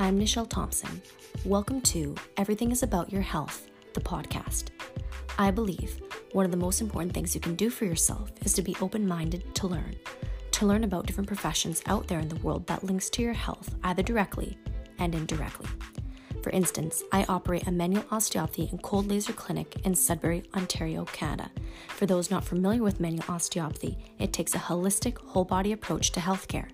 I'm Nichelle Thompson. Welcome to Everything is About Your Health, the podcast. I believe one of the most important things you can do for yourself is to be open minded to learn, to learn about different professions out there in the world that links to your health either directly and indirectly. For instance, I operate a manual osteopathy and cold laser clinic in Sudbury, Ontario, Canada. For those not familiar with manual osteopathy, it takes a holistic, whole body approach to healthcare.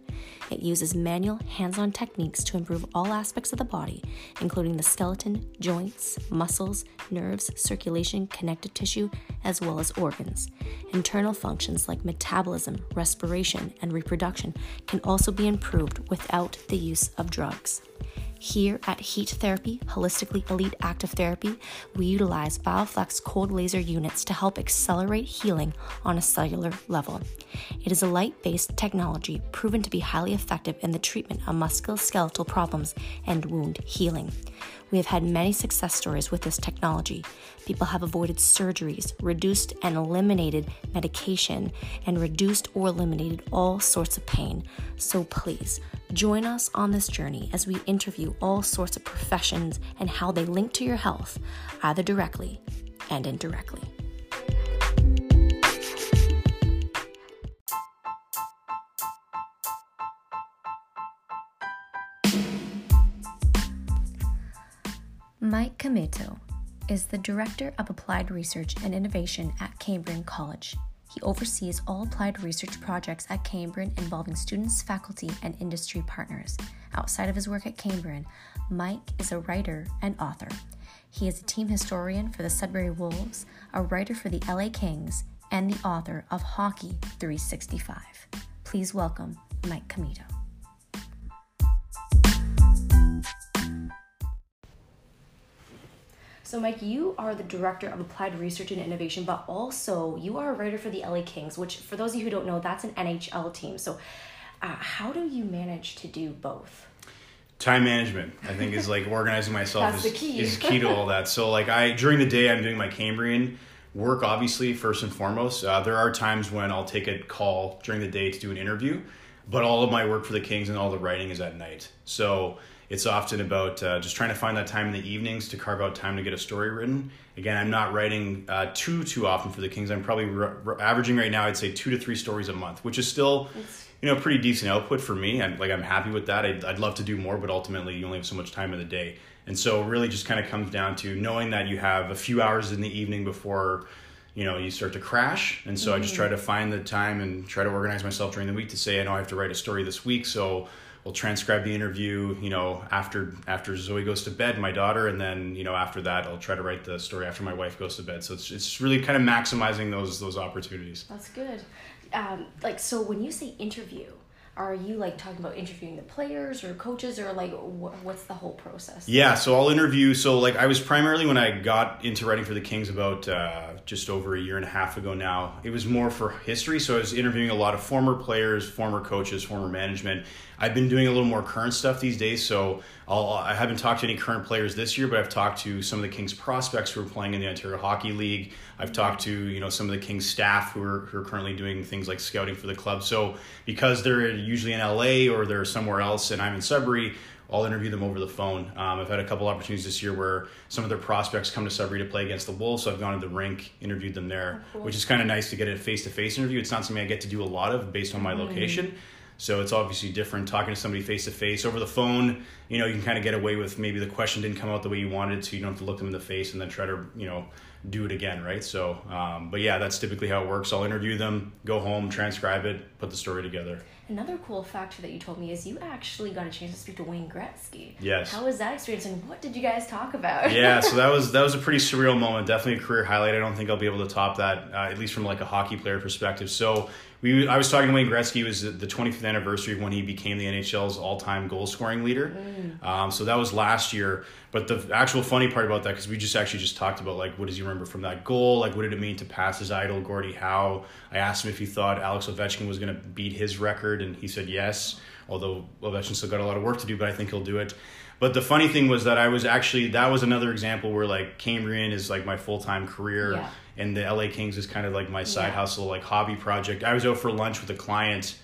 It uses manual, hands on techniques to improve all aspects of the body, including the skeleton, joints, muscles, nerves, circulation, connective tissue, as well as organs. Internal functions like metabolism, respiration, and reproduction can also be improved without the use of drugs. Here at Heat Therapy Holistically Elite Active Therapy, we utilize BioFlex cold laser units to help accelerate healing on a cellular level. It is a light based technology proven to be highly effective in the treatment of musculoskeletal problems and wound healing. We have had many success stories with this technology. People have avoided surgeries, reduced and eliminated medication, and reduced or eliminated all sorts of pain. So please, join us on this journey as we interview all sorts of professions and how they link to your health, either directly and indirectly. Mike Commito is the Director of Applied Research and Innovation at Cambrian College. He oversees all applied research projects at Cambrian involving students, faculty, and industry partners. Outside of his work at Cambrian, Mike is a writer and author. He is a team historian for the Sudbury Wolves, a writer for the LA Kings, and the author of Hockey 365. Please welcome Mike Commito. So, Mike, you are the director of applied research and innovation, but also you are a writer for the LA Kings, which, for those of you who don't know, that's an NHL team. So, uh, how do you manage to do both? Time management, I think, is like organizing myself is, the key. is key to all that. So, like, I during the day, I'm doing my Cambrian work, obviously, first and foremost. Uh, there are times when I'll take a call during the day to do an interview, but all of my work for the Kings and all the writing is at night. So, it's often about uh, just trying to find that time in the evenings to carve out time to get a story written. Again, I'm not writing uh, too too often for the Kings. I'm probably r- r- averaging right now. I'd say two to three stories a month, which is still you know pretty decent output for me. I'm like I'm happy with that. I'd, I'd love to do more, but ultimately you only have so much time in the day, and so it really just kind of comes down to knowing that you have a few hours in the evening before you know you start to crash. And so i just try to find the time and try to organize myself during the week to say i know i have to write a story this week so we'll transcribe the interview you know after after zoe goes to bed my daughter and then you know after that i'll try to write the story after my wife goes to bed. So it's, it's really kind of maximizing those those opportunities. That's good. Um, like, so when you say interview, are you like talking about interviewing the players or coaches or like wh- what's the whole process? Yeah, so I'll interview. So like I was primarily when I got into writing for the Kings about uh, just over a year and a half ago now. It was more for history. So I was interviewing a lot of former players, former coaches, former management. I've been doing a little more current stuff these days. So I'll, I haven't talked to any current players this year, but I've talked to some of the Kings prospects who are playing in the Ontario Hockey League. I've talked to you know some of the Kings staff who are who are currently doing things like scouting for the club. So because they're usually in LA or they're somewhere else, and I'm in Sudbury. I'll interview them over the phone. Um, I've had a couple opportunities this year where some of their prospects come to Sudbury to play against the Wolves, so I've gone to the rink, interviewed them there, cool. which is kind of nice to get a face to face interview. It's not something I get to do a lot of based on my location. So it's obviously different talking to somebody face to face over the phone. You know, you can kind of get away with maybe the question didn't come out the way you wanted, so you don't have to look them in the face and then try to you know do it again, right? So, um, but yeah, that's typically how it works. I'll interview them, go home, transcribe it, put the story together. Another cool factor that you told me is you actually got a chance to speak to Wayne Gretzky. Yes. How was that experience and what did you guys talk about? yeah, so that was that was a pretty surreal moment. Definitely a career highlight. I don't think I'll be able to top that, uh, at least from like a hockey player perspective. So we, I was talking to Wayne Gretzky. It was the 25th anniversary of when he became the NHL's all-time goal scoring leader. Um, so that was last year. But the actual funny part about that, because we just actually just talked about like what does he remember from that goal? Like what did it mean to pass his idol Gordie Howe? I asked him if he thought Alex Ovechkin was going to beat his record, and he said yes. Although Ovechkin still got a lot of work to do, but I think he'll do it. But the funny thing was that I was actually that was another example where like Cambrian is like my full time career, Yeah. And the LA Kings is kind of like my side Yeah. hustle, like hobby project. I was out for lunch with a client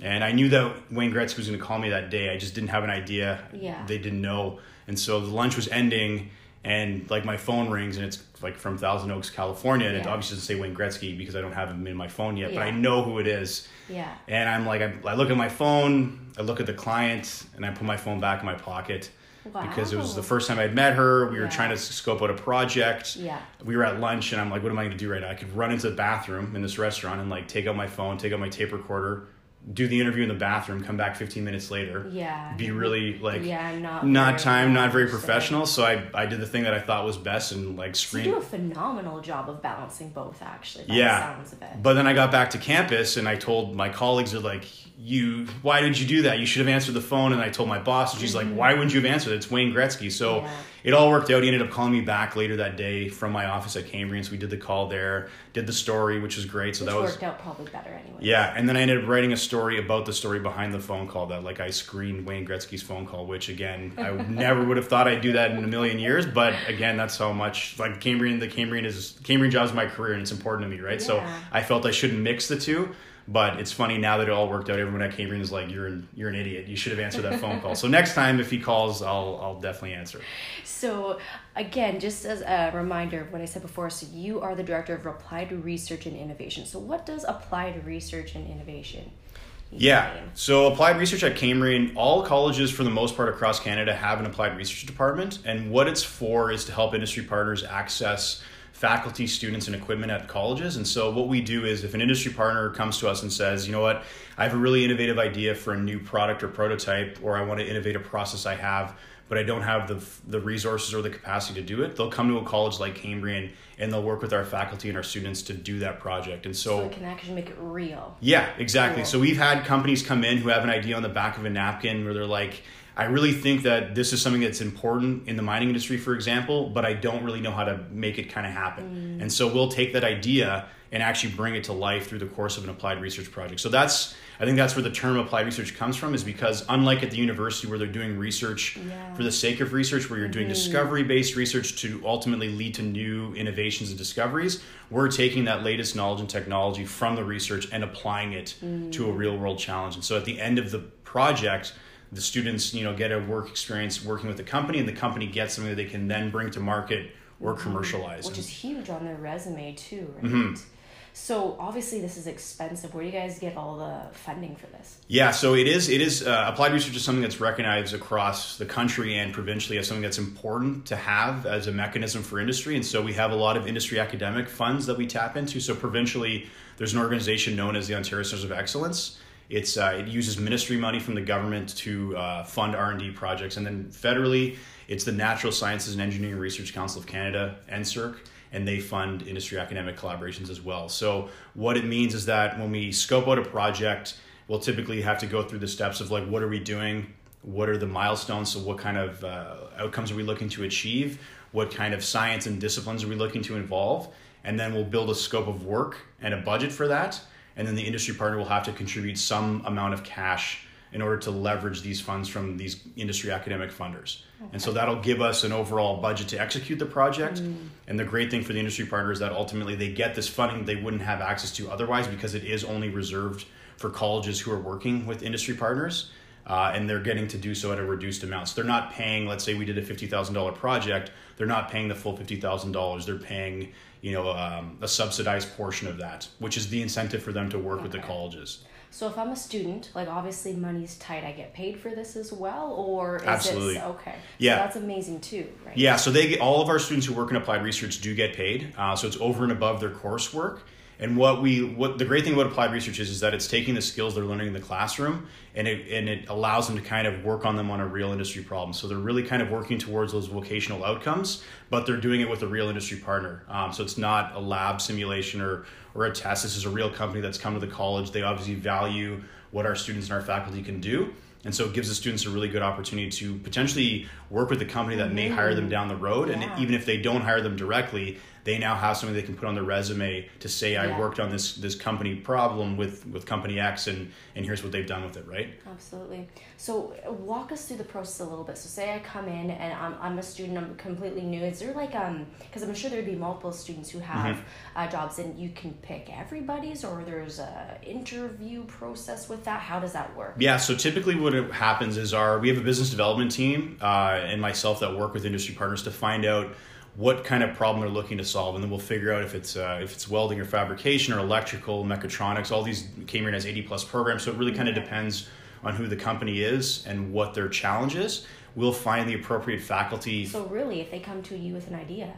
And I knew that Wayne Gretzky was going to call me that day. I just didn't have an idea. Yeah. They didn't know. And so the lunch was ending, and like my phone rings, and it's like from Thousand Oaks, California. And it obviously doesn't say Wayne Gretzky because I don't have him in my phone yet, but I know who it is. Yeah. And I'm like, I, I look at my phone, I look at the client, and I put my phone back in my pocket because it was the first time I'd met her. We were Yeah. trying to scope out a project. Yeah. We were at lunch, and I'm like, what am I going to do right now? I could run into the bathroom in this restaurant and like take out my phone, take out my tape recorder, do the interview in the bathroom, come back 15 minutes later. Yeah. Be really like Yeah, not not time, not very professional. So I I did the thing that I thought was best and like So you do a phenomenal job of balancing both, actually. Yeah. Sounds of it. But then I got back to campus and I told my colleagues, they're like, you, why did you do that? You should have answered the phone. And I told my boss, and she's like, mm-hmm. why wouldn't you have answered? It's Wayne Gretzky. So Yeah. It all worked out. He ended up calling me back later that day from my office at Cambrian. So we did the call there, did the story, which was great. So Which that was, worked out probably better anyway. yeah. And then I ended up writing a story about the story behind the phone call that like I screened Wayne Gretzky's phone call, which again, I never would have thought I'd do that in a million years. But again, that's how much like Cambrian, the Cambrian is, Cambrian job is my career and it's important to me, right? So I felt I shouldn't mix the two. But it's funny now that it all worked out. Everyone at Cambrian is like, "You're an you're an idiot. You should have answered that phone call." So next time, if he calls, I'll I'll definitely answer. So, again, just as a reminder of what I said before, so you are the director of applied research and innovation. So, what does applied research and innovation? Yeah. mean? So applied research at Cambrian, all colleges for the most part across Canada have an applied research department, and what it's for is to help industry partners access faculty, students, and equipment at colleges. And so what we do is if an industry partner comes to us and says, you know what, I have a really innovative idea for a new product or prototype, or I want to innovate a process I have, but I don't have the the resources or the capacity to do it, they'll come to a college like Cambrian and they'll work with our faculty and our students to do that project. And So, it can actually make it real. yeah, exactly. Cool. So we've had companies come in who have an idea on the back of a napkin where they're like, I really think that this is something that's important in the mining industry, for example, but I don't really know how to make it kind of happen. Mm. And so we'll take that idea and actually bring it to life through the course of an applied research project. So that's, I think that's where the term applied research comes from, is because unlike at the university where they're doing research Yeah. for the sake of research, where you're doing mm-hmm. discovery based research to ultimately lead to new innovations and discoveries, we're taking that latest knowledge and technology from the research and applying it mm. to a real world challenge. And so at the end of the project, the students, you know, get a work experience working with the company, and the company gets something that they can then bring to market or commercialize. Which is huge on their resume, too, right? Mm-hmm. So, obviously, this is expensive. Where do you guys get all the funding for this? Yeah, so it is. It is uh, applied research is something that's recognized across the country and provincially as something that's important to have as a mechanism for industry. And so we have a lot of industry academic funds that we tap into. So provincially, there's an organization known as the Ontario Centers of Excellence. It's uh, it uses ministry money from the government to uh, fund R and D projects, and then federally, it's the Natural Sciences and Engineering Research Council of Canada (NSERC), and they fund industry academic collaborations as well. So what it means is that when we scope out a project, we'll typically have to go through the steps of like what are we doing, what are the milestones, so what kind of uh, outcomes are we looking to achieve, what kind of science and disciplines are we looking to involve, and then we'll build a scope of work and a budget for that, and then the industry partner will have to contribute some amount of cash in order to leverage these funds from these industry academic funders. And so that'll give us an overall budget to execute the project. Mm. And the great thing for the industry partner is that ultimately they get this funding they wouldn't have access to otherwise because it is only reserved for colleges who are working with industry partners. Uh, and they're getting to do so at a reduced amount. So they're not paying, let's say we did a $50,000 project, they're not paying the full $50,000. They're paying, you know, um, a subsidized portion of that, which is the incentive for them to work with the colleges. So, if I'm a student, like obviously money's tight, I get paid for this as well, or is Absolutely. it okay? Yeah. so that's amazing too, right? Yeah, so they get, all of our students who work in applied research do get paid. Uh, so it's over and above their coursework. And what we what the great thing about applied research is is that it's taking the skills they're learning in the classroom and it and it allows them to kind of work on them on a real industry problem. So they're really kind of working towards those vocational outcomes, but they're doing it with a real industry partner. Um, so it's not a lab simulation or or a test. This is a real company that's come to the college. They obviously value what our students and our faculty can do. And so it gives the students a really good opportunity to potentially work with the company that may hire them down the road. Yeah. And even if they don't hire them directly, they now have something they can put on their resume to say I Yeah. worked on this this company problem with with company X and and here's what they've done with it, right? Absolutely. So walk us through the process a little bit. So say I come in and I'm, I'm a student, I'm completely new. Is there like um because I'm sure there'd be multiple students who have Mm-hmm. uh, jobs and you can pick everybody's or there's a interview process with that. How does that work? Yeah, so typically what happens is our we have a business development team uh, and myself that work with industry partners to find out what kind of problem they're looking to solve, and then we'll figure out if it's uh, if it's welding or fabrication or electrical, mechatronics. All these Cambrian has eighty plus programs, so it really kind of depends on who the company is and what their challenge is. We'll find the appropriate faculty. So really, if they come to you with an idea,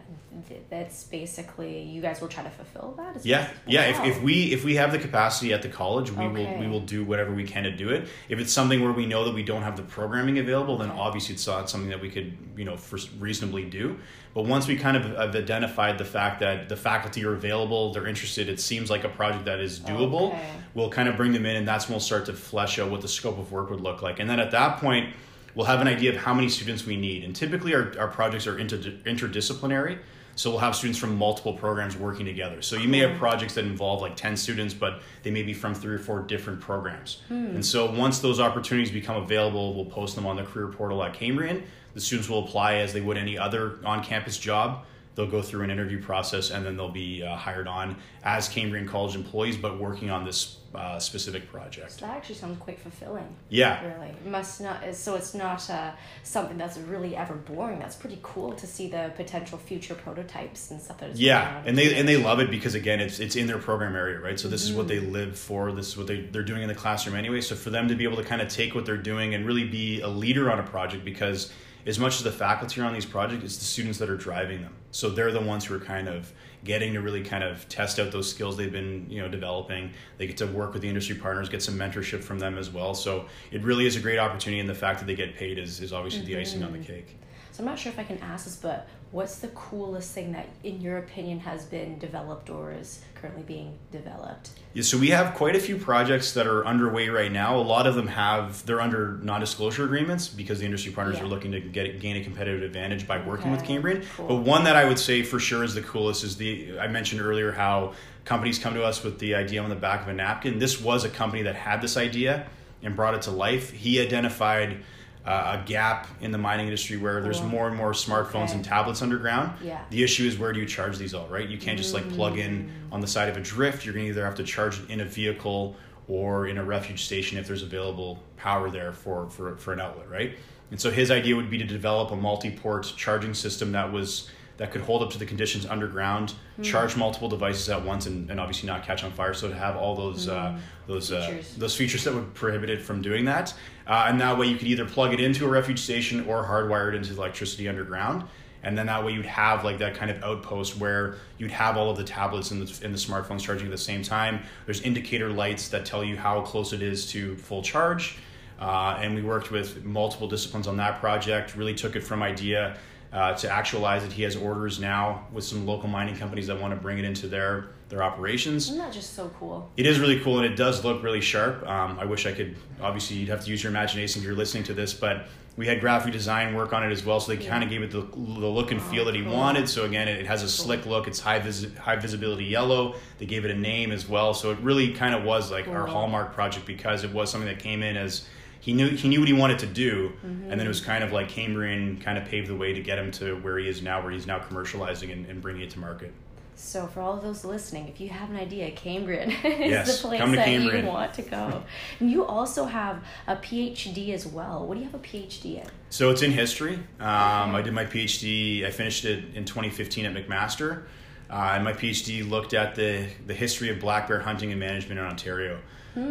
that's basically you guys will try to fulfill that. Is Yeah, yeah. If, Wow. if we if we have the capacity at the college, we will we will do whatever we can to do it. If it's something where we know that we don't have the programming available, then obviously it's not something that we could you know for reasonably do. But once we kind of have identified the fact that the faculty are available, they're interested, it seems like a project that is doable. Okay. We'll kind of bring them in, and that's when we'll start to flesh out what the scope of work would look like. And then at that point, we'll have an idea of how many students we need. And typically, our, our projects are inter, interdisciplinary. So we'll have students from multiple programs working together. So you may have hmm. projects that involve like 10 students, but they may be from three or four different programs. Hmm. And so once those opportunities become available, we'll post them on the career portal at Cambrian. The students will apply as they would any other on-campus job. They'll go through an interview process and then they'll be uh, hired on as Cambrian College employees, but working on this uh, specific project. So that actually sounds quite fulfilling. Yeah, Really, it must not. So it's not uh, something that's really ever boring. That's pretty cool to see the potential future prototypes and stuff that is. Yeah, and they and they love it because again, it's it's in their program area, right? So this is what they Mm-hmm. live for. This is what they they're doing in the classroom anyway. So for them to be able to kind of take what they're doing and really be a leader on a project, because as much as the faculty are on these projects, it's the students that are driving them. So they're the ones who are kind of getting to really kind of test out those skills they've been you know developing. They get to work with the industry partners, get some mentorship from them as well. So it really is a great opportunity, and the fact that they get paid is is obviously the icing on Mm-hmm. the cake. So I'm not sure if I can ask this, but what's the coolest thing that, in your opinion, has been developed or is currently being developed? Yeah, so we have quite a few projects that are underway right now. A lot of them have they're under non-disclosure agreements because the industry partners Yeah. are looking to get gain a competitive advantage by working with Cambrian. cool. But one that I would say for sure is the coolest is the I mentioned earlier how companies come to us with the idea on the back of a napkin. This was a company that had this idea and brought it to life. He identified uh, a gap in the mining industry where there's more and more smartphones Okay. and tablets underground. Yeah. The issue is where do you charge these all, right? You can't just like plug in on the side of a drift. You're going to either have to charge it in a vehicle or in a refuge station if there's available power there for, for, for an outlet, right? And so his idea would be to develop a multi-port charging system that was that could hold up to the conditions underground, charge multiple devices at once, and, and obviously not catch on fire. So to have all those uh, those Features. Uh, those features that would prohibit it from doing that, uh, and that way you could either plug it into a refuge station or hardwire it into electricity underground. And then that way you'd have like that kind of outpost where you'd have all of the tablets and the, and the smartphones charging at the same time. There's indicator lights that tell you how close it is to full charge. Uh, and we worked with multiple disciplines on that project really took it from idea uh, to actualize it he has orders now with some local mining companies that want to bring it into their their operations Isn't that just so cool? it is really cool and it does look really sharp. Um, I wish I could. Obviously, you'd have to use your imagination if you're listening to this, but we had graphic design work on it as well, so they kind of gave it the, the look and feel that he Oh, cool. wanted. So again, it, it has a slick look. It's high vis- high visibility yellow. They gave it a name as well, so it really kind of was like our hallmark project because it was something that came in as he knew he knew what he wanted to do, Mm-hmm. and then it was kind of like Cambrian kind of paved the way to get him to where he is now, where he's now commercializing and, and bringing it to market. So for all of those listening, if you have an idea, Cambrian is Yes, the place that Cambrian. you want to go. and you also have a PhD as well. What do you have a PhD in? So it's in history. Um, I did my PhD. I finished it in 2015 at McMaster, uh, and my PhD looked at the the history of black bear hunting and management in Ontario.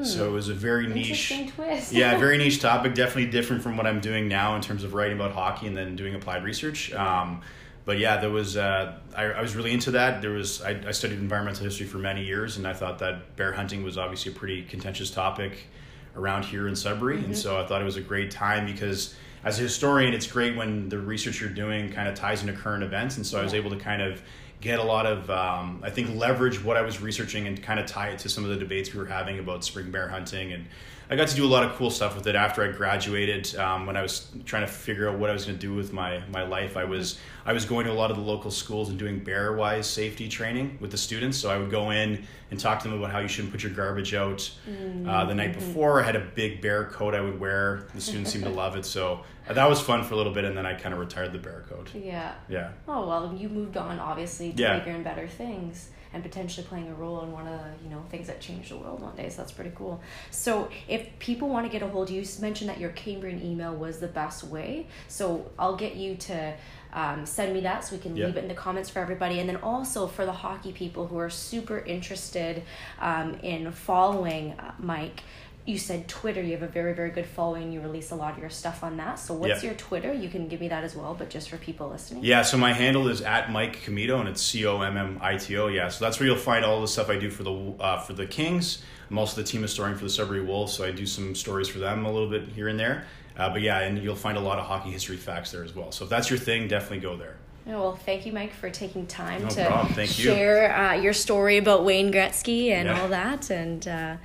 So it was a very niche, twist. yeah, very niche topic. Definitely different from what I'm doing now in terms of writing about hockey and then doing applied research. Um, but yeah, there was uh, I, I was really into that. There was I, I studied environmental history for many years, and I thought that bear hunting was obviously a pretty contentious topic around here in Sudbury, and so I thought it was a great time because as a historian, it's great when the research you're doing kind of ties into current events, and so I was able to kind of get a lot of, um, I think, leverage what I was researching and kind of tie it to some of the debates we were having about spring bear hunting. And I got to do a lot of cool stuff with it after I graduated. Um, when I was trying to figure out what I was going to do with my my life, I was I was going to a lot of the local schools and doing bear wise safety training with the students. So I would go in and talk to them about how you shouldn't put your garbage out mm-hmm. uh, the night mm-hmm. before. I had a big bear coat I would wear. The students seemed to love it. So that was fun for a little bit, and then I kind of retired the bear coat. Yeah. Yeah. Oh well, you moved on obviously to yeah. bigger and better things and potentially playing a role in one of the you know things that change the world one day. So that's pretty cool. So if people want to get a hold of you, you mentioned that your Cambrian email was the best way. So I'll get you to um, send me that so we can leave it in the comments for everybody. And then also for the hockey people who are super interested um, in following uh, Mike you said Twitter. You have a very, very good following. You release a lot of your stuff on that. So, what's your Twitter? You can give me that as well, but just for people listening. Yeah. So my handle is at Mike Commito, and it's C O M M I T O. Yeah. So that's where you'll find all the stuff I do for the uh, for the Kings. I'm also the team historian for the Sudbury Wolves, so I do some stories for them a little bit here and there. Uh, but yeah, and you'll find a lot of hockey history facts there as well. So if that's your thing, definitely go there. Oh, well, thank you, Mike, for taking time no to share you. Uh, your story about Wayne Gretzky and yeah. all that. And uh,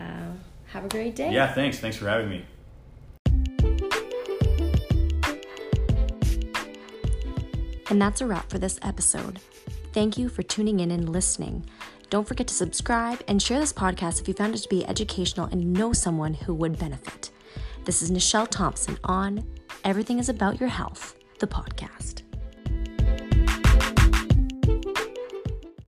uh have a great day. Yeah, thanks. Thanks for having me. And that's a wrap for this episode. Thank you for tuning in and listening. Don't forget to subscribe and share this podcast if you found it to be educational and know someone who would benefit. This is Nichelle Thompson on Everything is About Your Health, the podcast.